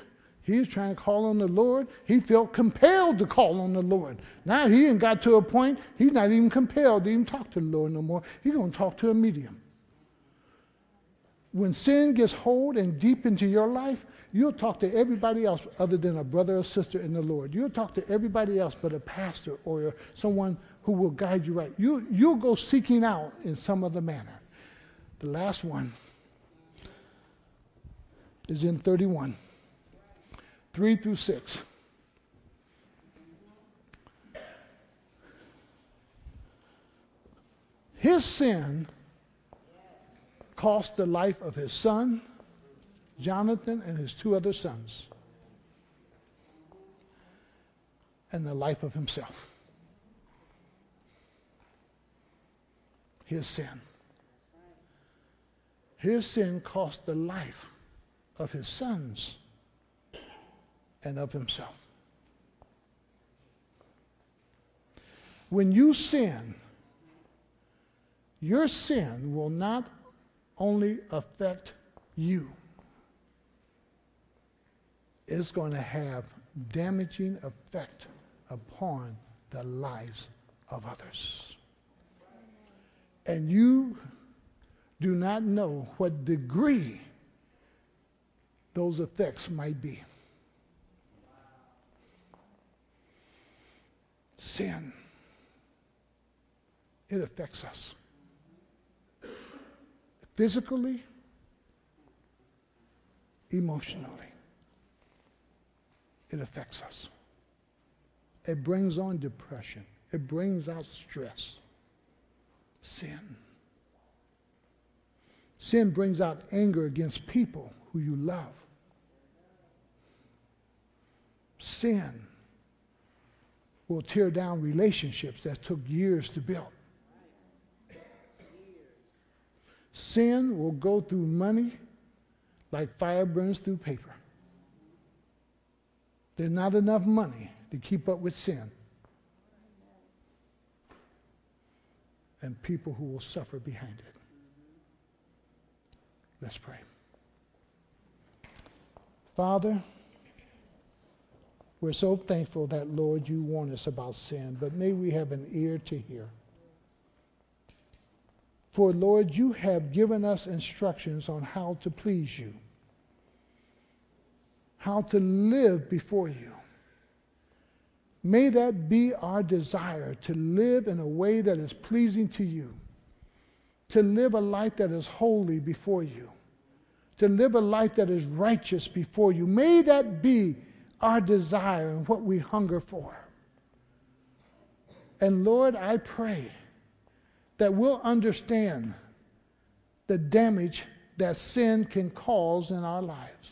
He was trying to call on the Lord. He felt compelled to call on the Lord. Now he ain't got to a point, he's not even compelled to even talk to the Lord no more. He's going to talk to a medium. When sin gets hold and deep into your life, you'll talk to everybody else other than a brother or sister in the Lord. You'll talk to everybody else but a pastor or someone who will guide you right. You, you'll go seeking out in some other manner. The last one is in 31. 3 through 6. His sin cost the life of his son, Jonathan, and his two other sons, and the life of himself. His sin. His sin cost the life of his sons and of himself. When you sin, your sin will not only affect you, it's going to have damaging effect upon the lives of others. And you do not know what degree those effects might be. Sin, it affects us physically, emotionally. It affects us. It brings on depression. It brings out stress. Sin. Sin brings out anger against people who you love. Sin will tear down relationships that took years to build. Sin will go through money like fire burns through paper. There's not enough money to keep up with sin. And people who will suffer behind it. Let's pray. Father, we're so thankful that, Lord, you warn us about sin, but may we have an ear to hear. For, Lord, you have given us instructions on how to please you, how to live before you. May that be our desire to live in a way that is pleasing to you, to live a life that is holy before you, to live a life that is righteous before you. May that be our desire and what we hunger for. And Lord, I pray that we'll understand the damage that sin can cause in our lives.